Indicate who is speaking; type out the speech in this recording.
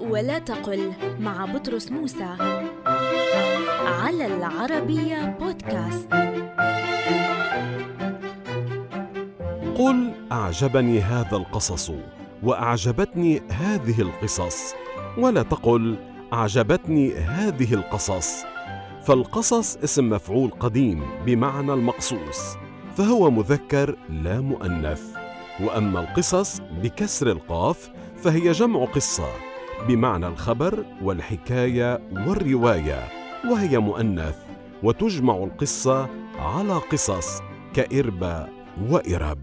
Speaker 1: ولا تقل مع بطرس موسى على العربية بودكاست.
Speaker 2: قل أعجبني هذا القصص وأعجبتني هذه القصص ولا تقل أعجبتني هذه القصص. فالقصص اسم مفعول قديم بمعنى المقصوص فهو مذكر لا مؤنث. وأما القصص بكسر القاف فهي جمع قصة. بمعنى الخبر والحكاية والرواية وهي مؤنث وتجمع القصة على قصص كاربه وارب